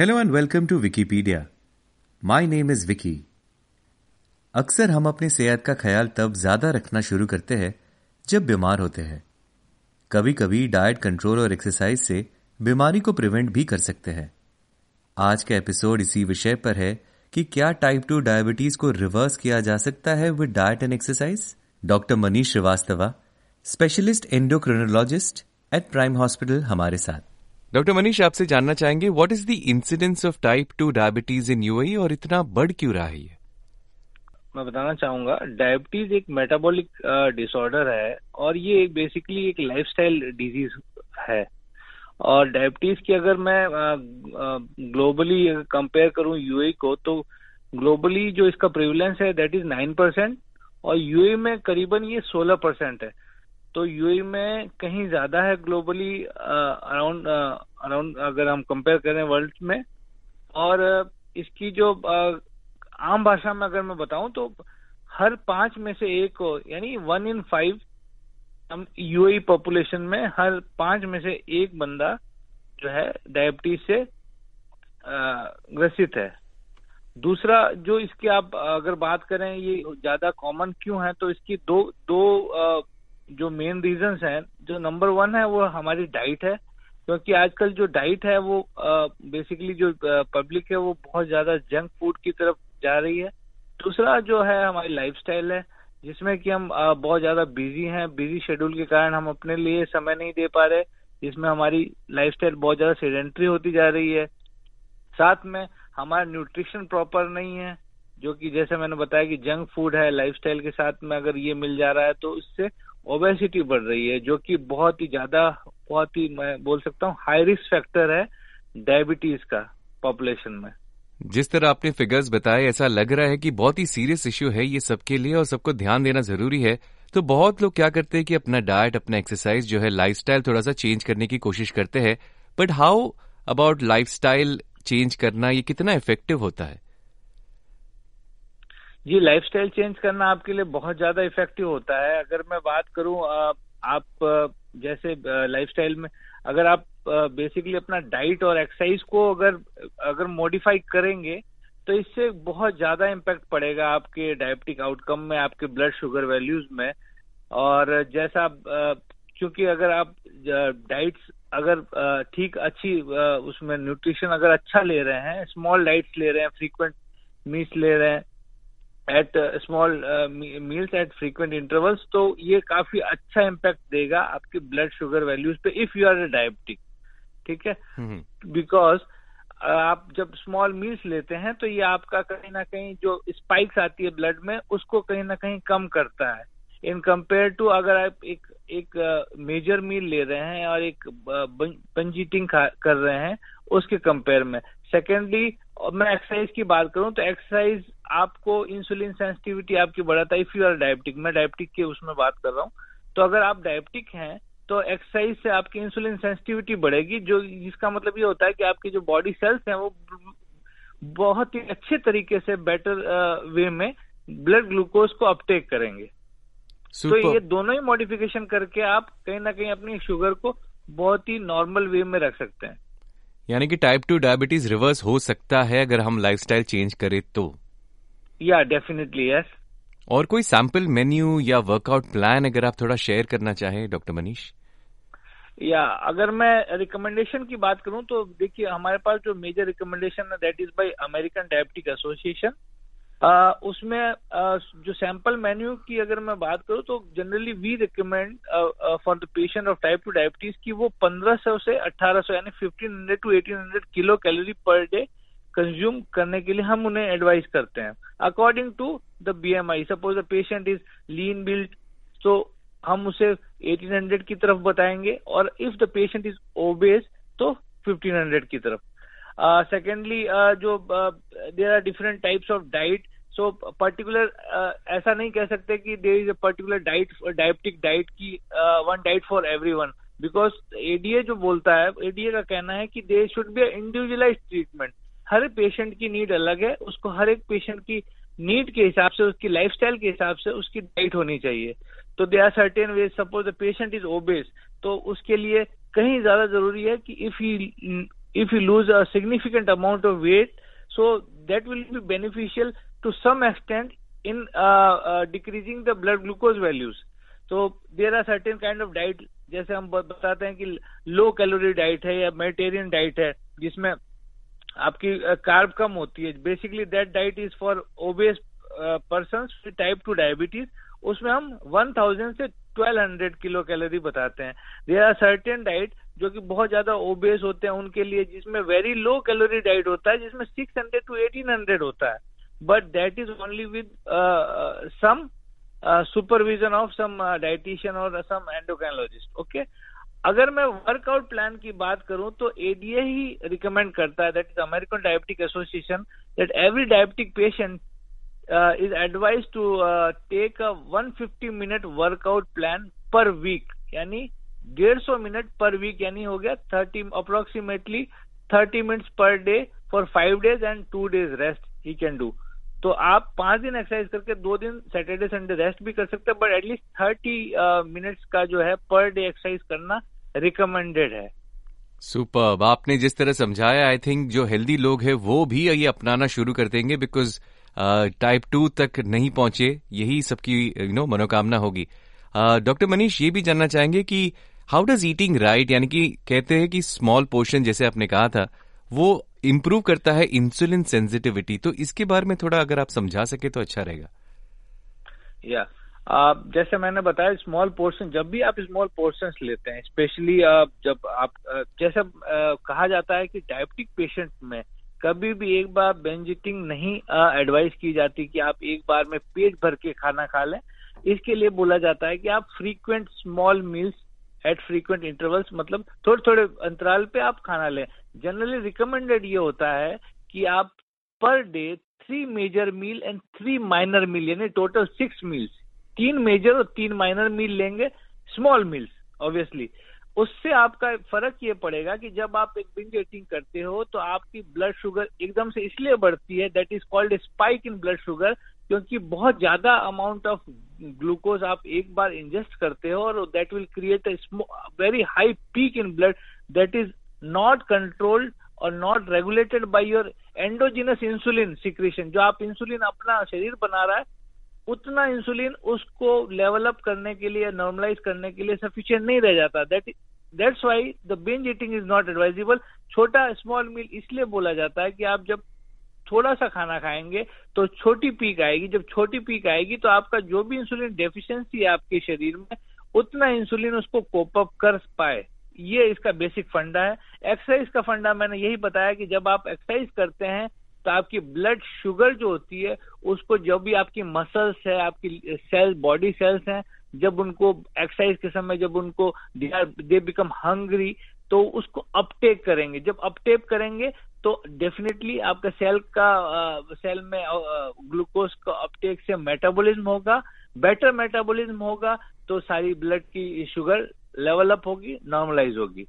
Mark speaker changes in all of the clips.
Speaker 1: Hello and welcome to Wikipedia my name is Vicky अक्सर हम अपनी सेहत का ख्याल तब ज़्यादा रखना शुरू करते हैं जब बीमार होते हैं। कभी कभी डाइट कंट्रोल और एक्सरसाइज से बीमारी को प्रिवेंट भी कर सकते हैं। आज का एपिसोड इसी विषय पर है कि क्या टाइप टू डायबिटीज़ को रिवर्स किया जा सकता है with diet and exercise doctor Manish Srivastava specialist endocrinologist at Prime Hospital हमारे साथ। डॉक्टर मनीष, आपसे जानना चाहेंगे what is the incidence of type two diabetes in UAE और इतना बढ़ क्यों रहा है
Speaker 2: मैं बताना चाहूँगा डायबिटीज़ एक मेटाबॉलिक डिसऑर्डर है और ये एक बेसिकली एक लाइफस्टाइल डिज़ीज़ है। और डायबिटीज़ की अगर मैं ग्लोबली कंपेयर करूँ यूए को तो ग्लोबली जो इसका प्रिविलेंस है दैट इज़ नाइन परसेंट और यूए में करीबन ये सोलह परसेंट है। तो यूएई में कहीं ज़्यादा है ग्लोबली अराउंड अराउंड अगर हम कंपेयर करें वर्ल्ड में, और इसकी जो आम भाषा में अगर मैं बताऊँ तो हर पाँच में से एक यानी वन इन फाइव हम यूएई पॉपुलेशन में हर पाँच में से एक बंदा जो है डायबिटीज़ से ग्रसित है। दूसरा जो इसकी आप अगर बात करें, ये ज़्यादा कॉमन क्यों है तो इसकी दो दो जो मेन रीजन है, जो नंबर वन है, वो हमारी डाइट है। क्योंकि आजकल जो डाइट है, वो बेसिकली जो पब्लिक है, वो बहुत ज़्यादा जंक फ़ूड की तरफ़ जा रही है। दूसरा जो है, हमारी लाइफस्टाइल है, जिसमें कि हम बहुत ज़्यादा बिज़ी हैं। बिज़ी शेड्यूल के कारण हम अपने लिए समय नहीं दे पा रहे, जिसमें हमारी लाइफस्टाइल बहुत ज़्यादा सेडेंट्री होती जा रही है। साथ में हमारा न्यूट्रिशन प्रॉपर नहीं है, जो कि जैसे मैंने बताया कि जंक फ़ूड है लाइफस्टाइल के साथ में अगर ये मिल जा रहा है तो इससे ओबेसिटी बढ़ रही है, जो कि बहुत ही ज़्यादा, बहुत ही मैं बोल सकता हूँ हाई रिस्क फैक्टर है डायबिटीज़ का पॉपुलेशन में।
Speaker 1: जिस तरह आपने फिगर्स बताए, ऐसा लग रहा है कि बहुत ही सीरियस इश्यू है ये सबके लिए और सबको ध्यान देना ज़रूरी है। तो बहुत लोग क्या करते हैं कि अपना डाइट अपना एक्सरसाइज जो है लाइफस्टाइल थोड़ा सा चेंज करने की कोशिश करते हैं। But how about lifestyle change करना, ये कितना इफ़ेक्टिव होता है?
Speaker 2: जी लाइफस्टाइल चेंज करना आपके लिए बहुत ज़्यादा इफ़ेक्टिव होता है। अगर मैं बात करूँ आप जैसे लाइफस्टाइल में अगर आप बेसिकली अपना डाइट और एक्सरसाइज को अगर अगर मॉडिफाई करेंगे तो इससे बहुत ज़्यादा इम्पैक्ट पड़ेगा आपके डायबिटिक आउटकम में, आपके ब्लड शुगर वैल्यूज़ में। और जैसा क्योंकि अगर आप डाइट अगर ठीक अच्छी उसमें न्यूट्रिशन अगर अच्छा ले रहे हैं स्मॉल डाइट्स ले रहे हैं फ्रीक्वेंट मील्स ले रहे हैं at small meals at frequent intervals तो ये काफ़ी अच्छा इम्पैक्ट देगा आपके ब्लड शुगर वैल्यूज़ पे if you are a diabetic ठीक है? बिकॉज़ uh, आप जब स्मॉल मील्स लेते हैं तो ये आपका कहीं ना कहीं जो स्पाइक्स आती है ब्लड में उसको कहीं ना कहीं कम करता है। इन कंपेयर टू अगर आप एक एक मेजर uh, मील ले रहे हैं और एक पंजीटिंग uh, कर रहे हैं उसके कंपेयर में। सेकेंडली मैं एक्सरसाइज की बात करूँ तो एक्सरसाइज आपको इंसुलिन सेंसिटिविटी आपकी बढ़ाता है इफ़ यू आर डायबिटिक मैं डायबिटिक के उसमें बात कर रहा हूँ। तो अगर आप डायबिटिक हैं तो एक्सरसाइज से आपकी इंसुलिन सेंसिटिविटी बढ़ेगी जो जिसका मतलब ये होता है कि आपकी जो बॉडी सेल्स हैं वो बहुत ही अच्छे तरीके से बेटर वे में ब्लड ग्लूकोज को अपटेक करेंगे। Super. तो ये दोनों ही मॉडिफिकेशन करके आप कहीं ना कहीं अपनी शुगर को बहुत ही नॉर्मल वे में रख सकते हैं।
Speaker 1: यानी कि टाइप टू डायबिटीज़ रिवर्स हो सकता है अगर हम लाइफस्टाइल चेंज करें तो।
Speaker 2: या डेफिनेटली यस
Speaker 1: और कोई सैंपल मेन्यू या वर्कआउट प्लान अगर आप थोड़ा शेयर करना चाहें डॉक्टर मनीष
Speaker 2: या अगर मैं रिकमेंडेशन की बात करूँ तो देखिए हमारे पास जो मेजर रिकमेंडेशन है that is by American diabetic association उसमें आ, जो सैंपल मेन्यू की अगर मैं बात करूँ तो generally we recommend for the patient of type two diabetes की वो 1500 से 1800 यानी 1500 to 1800 kilo calorie per day consume करने के लिए हम उन्हें एडवाइस करते हैं। According to the B M I suppose the patient is lean build तो हम उसे 1800 की तरफ़ बताएँगे और if the patient is obese तो 1500 की तरफ़। सेकेंडली uh, uh, जो there are different types of diet so particular ऐसा नहीं कह सकते कि there is a particular diet diabetic diet की one diet for everyone because ADA जो बोलता है एडीए का कहना है कि there should be individualize treatment her patient की नीड अलग है, उसको हर एक पेशेंट की नीड के हिसाब से, उसकी लाइफस्टाइल के हिसाब से उसकी डाइट होनी चाहिए. तो they are certain way suppose the patient is obese तो उसके लिए कहीं ज़्यादा ज़रूरी है कि if he if you lose a significant amount of weight, so that will be beneficial to some extent in uh, uh, decreasing the blood glucose values. So there are certain kind of diet जैसे हम बताते हैं कि low calorie diet है या Mediterranean diet है जिसमें आपकी कार्ब कम होती है। Basically that diet is for obese person type two diabetes उसमें हम 1000 से 1200 किलो कैलोरी बताते हैं। देर आर सर्टेन डाइट जो कि बहुत ज़्यादा ओबेस होते हैं उनके लिए, जिसमें वेरी लो कैलोरी डाइट होता है, जिसमें 600 टू 1800 होता है। But that is only with some supervision of some dietitian और सम एंडोक्राइनोलॉजिस्ट ओके अगर मैं वर्कआउट प्लान की बात करूँ तो एडीए ही रिकमेंड करता है that is American diabetic association that every diabetic patient is advise to take a 150 minute workout plan per week यानी डेढ़ सौ मिनट पर वीक यानी हो गया thirty approximately thirty minutes per day for five days and two days rest he can do तो आप पाँच दिन एक्सरसाइज करके दो दिन सैटरडे संडे रेस्ट भी कर सकते हैं बट एटलीस्ट थर्टी मिनट्स का जो है पर डे एक्सरसाइज करना रिकमेंडेड है।
Speaker 1: सुपर आपने जिस तरह समझाया आई थिंक जो हेल्दी लोग हैं, वो भी ये अपनाना शुरू कर देंगे बिकॉज़ टाइप टू तक नहीं पहुँचे, यही सबकी यू नो मनोकामना होगी। डॉक्टर मनीष ये भी जानना चाहेंगे कि हाउ डज ईटिंग राइट यानी कि कहते हैं कि स्मॉल पोर्शन जैसे आपने कहा था, वो इम्प्रूव करता है इंसुलिन सेंसिटिविटी तो इसके बारे में थोड़ा अगर आप समझा सके तो अच्छा रहेगा।
Speaker 2: या आप, जैसे मैंने बताया स्मॉल पोर्शन जब भी आप स्मॉल पोर्शन लेते हैं स्पेशली जब आप जैसे कहा जाता है कि डायबिटिक पेशेंट में कभी भी एक बार बेंजिटिंग नहीं एडवाइस की जाती कि आप एक बार में पेट भर के खाना खा लें। इसके लिए बोला जाता है कि आप frequent small meals at frequent intervals मतलब थोड़े थोड़े अंतराल पे आप खाना लें। जनरली रिकमेंडेड ये होता है कि आप per day three major meal and three minor meal यानी टोटल सिक्स मील्स तीन मेजर और तीन माइनर मील लेंगे स्मॉल मील्स ऑब्वियसली उससे आपका फ़र्क ये पड़ेगा कि जब आप एक बिंज ईटिंग करते हो तो आपकी ब्लड शुगर एकदम से इसलिए बढ़ती है that is called spike in blood sugar क्योंकि बहुत ज़्यादा अमाउंट ऑफ़ ग्लूकोज आप एक बार इंजेस्ट करते हो और that will create a very high peak in blood that is not controlled और not regulated by your endogenous insulin secretion जो आप इंसुलिन अपना शरीर बना रहा है, उतना इंसुलिन उसको लेवल अप करने के लिए नॉर्मलाइज करने के लिए सफिशियंट नहीं रह जाता। That that's why the binge eating is not advisable छोटा स्मॉल मील इसलिए बोला जाता है कि आप जब थोड़ा सा खाना खाएँगे तो छोटी पीक आएगी। जब छोटी पीक आएगी तो आपका जो भी इंसुलिन डेफिशिएंसी है आपके शरीर में, उतना इंसुलिन उसको कोप अप कर पाए। ये इसका बेसिक फंडा है। एक्सरसाइज का फंडा मैंने यही बताया कि जब आप एक्सरसाइज करते हैं तो आपकी ब्लड शुगर जो होती है, उसको जब भी आपकी मसल्स है, आपकी सेल बॉडी सेल्स हैं, जब उनको एक्सरसाइज के समय, जब उनको दे बिकम हंग्री तो उसको अपटेक करेंगे। जब अपटेक करेंगे तो डेफिनेटली आपका सेल का सेल में ग्लूकोज का अपटेक से मेटाबॉलिज्म होगा बेटर मेटाबॉलिज्म होगा तो सारी ब्लड की शुगर लेवल अप होगी नॉर्मलाइज होगी।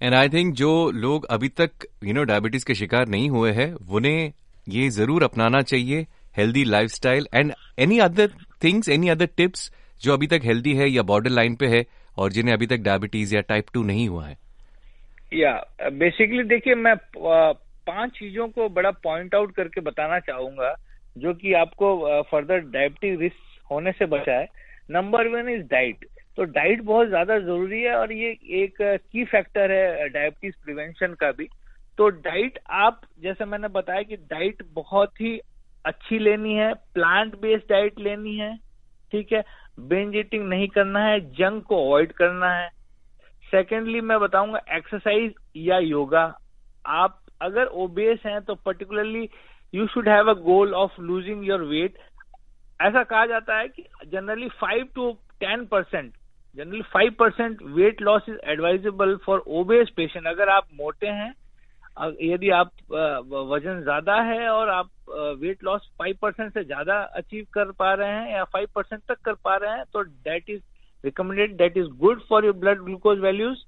Speaker 1: एंड आई थिंक जो लोग अभी तक यू नो डायबिटीज़ के शिकार नहीं हुए हैं, उन्हें ये ज़रूर अपनाना चाहिए healthy lifestyle and any other things any other tips जो अभी तक हेल्दी है या बॉर्डर लाइन पे है और जिन्हें अभी तक डायबिटीज़ या टाइप टू नहीं हुआ है।
Speaker 2: या बेसिकली देखिए, मैं पाँच चीज़ों को बड़ा पॉइंट आउट करके बताना चाहूँगा, जो कि आपको फर्दर डायबिटीज़ रिस्क होने से बचाए। नंबर वन इज़ डाइट तो डाइट बहुत ज़्यादा ज़रूरी है और ये एक की फैक्टर है डायबिटीज़ प्रिवेंशन का भी। तो डाइट आप, जैसे मैंने बताया कि डाइट बहुत ही अच्छी लेनी है प्लांट बेस्ड डाइट लेनी है, ठीक है? बेंज ईटिंग नहीं करना है जंक को अवॉइड करना है। सेकेंडली मैं बताऊँगा एक्सरसाइज या योगा आप अगर ओबेस हैं तो particularly you should have a goal of losing your weight ऐसा कहा जाता है कि generally five to ten percent generally five percent weight loss is advisable for obese patient अगर आप मोटे हैं यदि आप वज़न ज़्यादा है और आप वेट लॉस फाइव परसेंट से ज़्यादा अचीव कर पा रहे हैं या फाइव परसेंट तक कर पा रहे हैं तो that is recommended that is good for your blood glucose values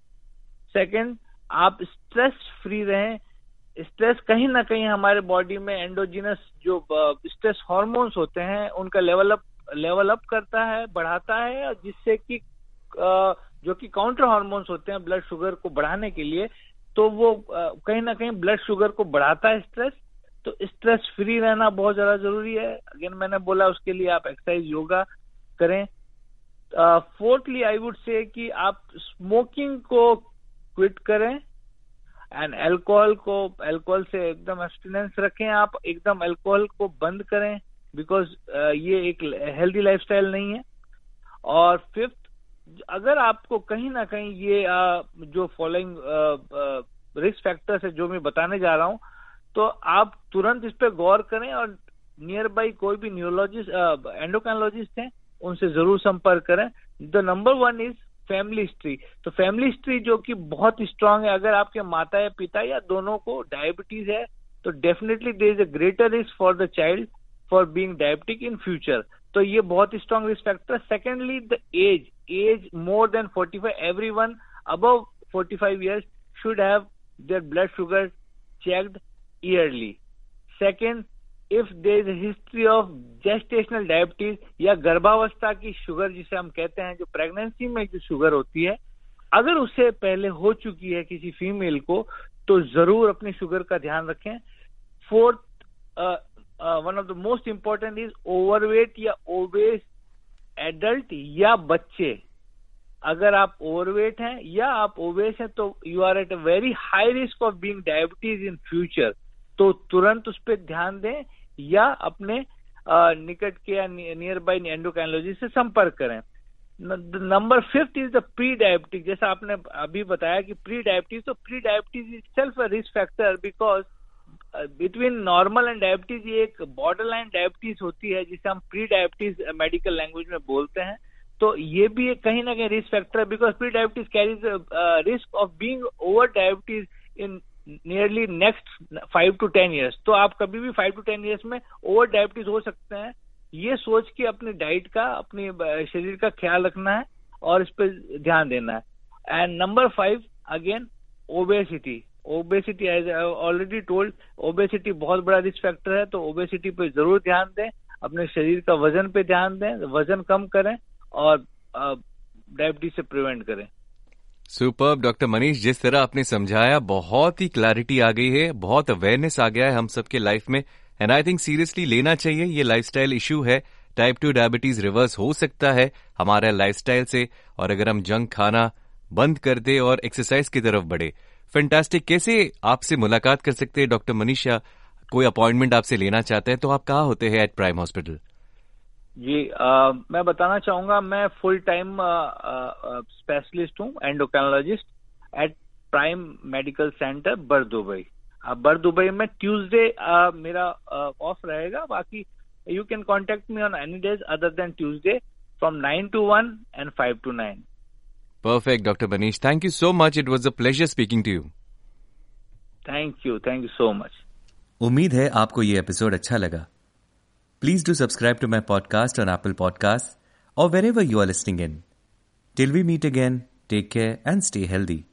Speaker 2: second आप स्ट्रेस फ्री रहें. स्ट्रेस कहीं ना कहीं हमारे बॉडी में एंडोजिनस जो स्ट्रेस हॉर्मोन्स होते हैं, उनका लेवल अप लेवल अप करता है, बढ़ाता है, और जिससे कि जो कि काउंटर हॉर्मोन्स होते हैं ब्लड शुगर को बढ़ाने के लिए तो वो कहीं ना कहीं ब्लड शुगर को बढ़ाता है स्ट्रेस तो स्ट्रेस फ्री रहना बहुत ज़्यादा ज़रूरी है. अगेन मैंने बोला उसके लिए आप एक्सरसाइज योगा करें. फोर्थली आई वुड से कि आप स्मोकिंग को क्विट करें एंड अल्कोहल को अल्कोहल से एकदम एब्सटिनेंस रखें आप एकदम अल्कोहल को बंद करें बिकॉज़ uh, ये एक हेल्दी लाइफस्टाइल नहीं है. और फिफ्थ अगर आपको कहीं ना कहीं ये uh, जो फॉलोइंग रिस्क फैक्टर्स है जो मैं बताने जा रहा हूँ तो आप तुरंत इस पर गौर करें और नियर बाई कोई भी न्यूरोलॉजिस्ट एंडोकाइनोलॉजिस्ट हैं उनसे ज़रूर संपर्क करें। The number one is family history तो फैमिली हिस्ट्री जो कि बहुत स्ट्रांग है, अगर आपके माता या पिता या दोनों को डायबिटीज़ है तो definitely there is a greater risk for the child for being diabetic in future तो ये बहुत strong risk factor secondly the age age more than forty five every one above forty five years should have their blood sugar checked yearly second if there is history of gestational diabetes या गर्भावस्था की sugar जिसे हम कहते हैं, जो pregnancy में जो शुगर होती है, अगर उससे पहले हो चुकी है किसी फीमेल को तो ज़रूर अपनी शुगर का ध्यान रखें। Fourth one of the most important is overweight या ओवेस एडल्ट या बच्चे। अगर आप ओवरवेट हैं या आप ओवेस हैं तो you are at a very high risk of being diabetes in future तो तुरंत उस पर ध्यान दें। या अपने निकट के या नियर बाई एंडोकाइनोलॉजी से संपर्क करें। Number fifth is the pre diabetes जैसा आपने अभी बताया कि प्री डायबिटीज़ तो pre diabetes is self risk factor because between normal and diabetes ये एक बॉर्डर लाइन डायबिटीज़ होती है, जिसे हम प्री डायबिटीज़ मेडिकल लैंग्वेज में बोलते हैं। तो ये भी एक कहीं ना कहीं रिस्क फैक्टर है because pre diabetes carries risk of being over diabetes in nearly next five to ten years तो आप कभी भी फाइव टू टेन ईयर्स में ओवर डायबिटीज़ हो सकते हैं। ये सोच के अपनी डाइट का, अपने शरीर का ख्याल रखना है और इस पर ध्यान देना है। And number five again obesity obesity as already told obesity बहुत बड़ा रिस्क फैक्टर है तो ओबेसिटी पे ज़रूर ध्यान दें। अपने शरीर का वज़न पे ध्यान दें, वज़न कम करें और डायबिटीज़ से प्रिवेंट करें।
Speaker 1: सुपर डॉक्टर मनीष जिस तरह आपने समझाया, बहुत ही क्लैरिटी आ गई है, बहुत अवेयरनेस आ गया है हम सबके लाइफ में। एंड आई थिंक सीरियसली लेना चाहिए, ये लाइफस्टाइल इशू है। टाइप टू डायबिटीज़ रिवर्स हो सकता है हमारे लाइफस्टाइल से। और अगर हम जंक खाना बंद कर दे और एक्सरसाइज की तरफ़ बढ़े। फैंटास्टिक कैसे आपसे मुलाकात कर सकते हैं डॉक्टर मनीषा कोई अपॉइंटमेंट आपसे लेना चाहते हैं तो आप कहाँ होते हैं एट प्राइम हॉस्पिटल
Speaker 2: जी आ, मैं बताना चाहूँगा मैं फुल टाइम स्पेशलिस्ट हूँ endocrinologist at Prime Medical Centre Bur Dubai Bur Dubai में ट्यूसडे मेरा ऑफ़ रहेगा बाकी you can contact me on any days other than Tuesday from nine to one and five to nine
Speaker 1: perfect doctor Manish thank you so much it was a pleasure speaking to you
Speaker 2: thank you thank you so much
Speaker 1: उम्मीद है आपको ये episode अच्छा लगा। Please do subscribe to my podcast on Apple Podcasts or wherever you are listening in. Till we meet again, take care and stay healthy.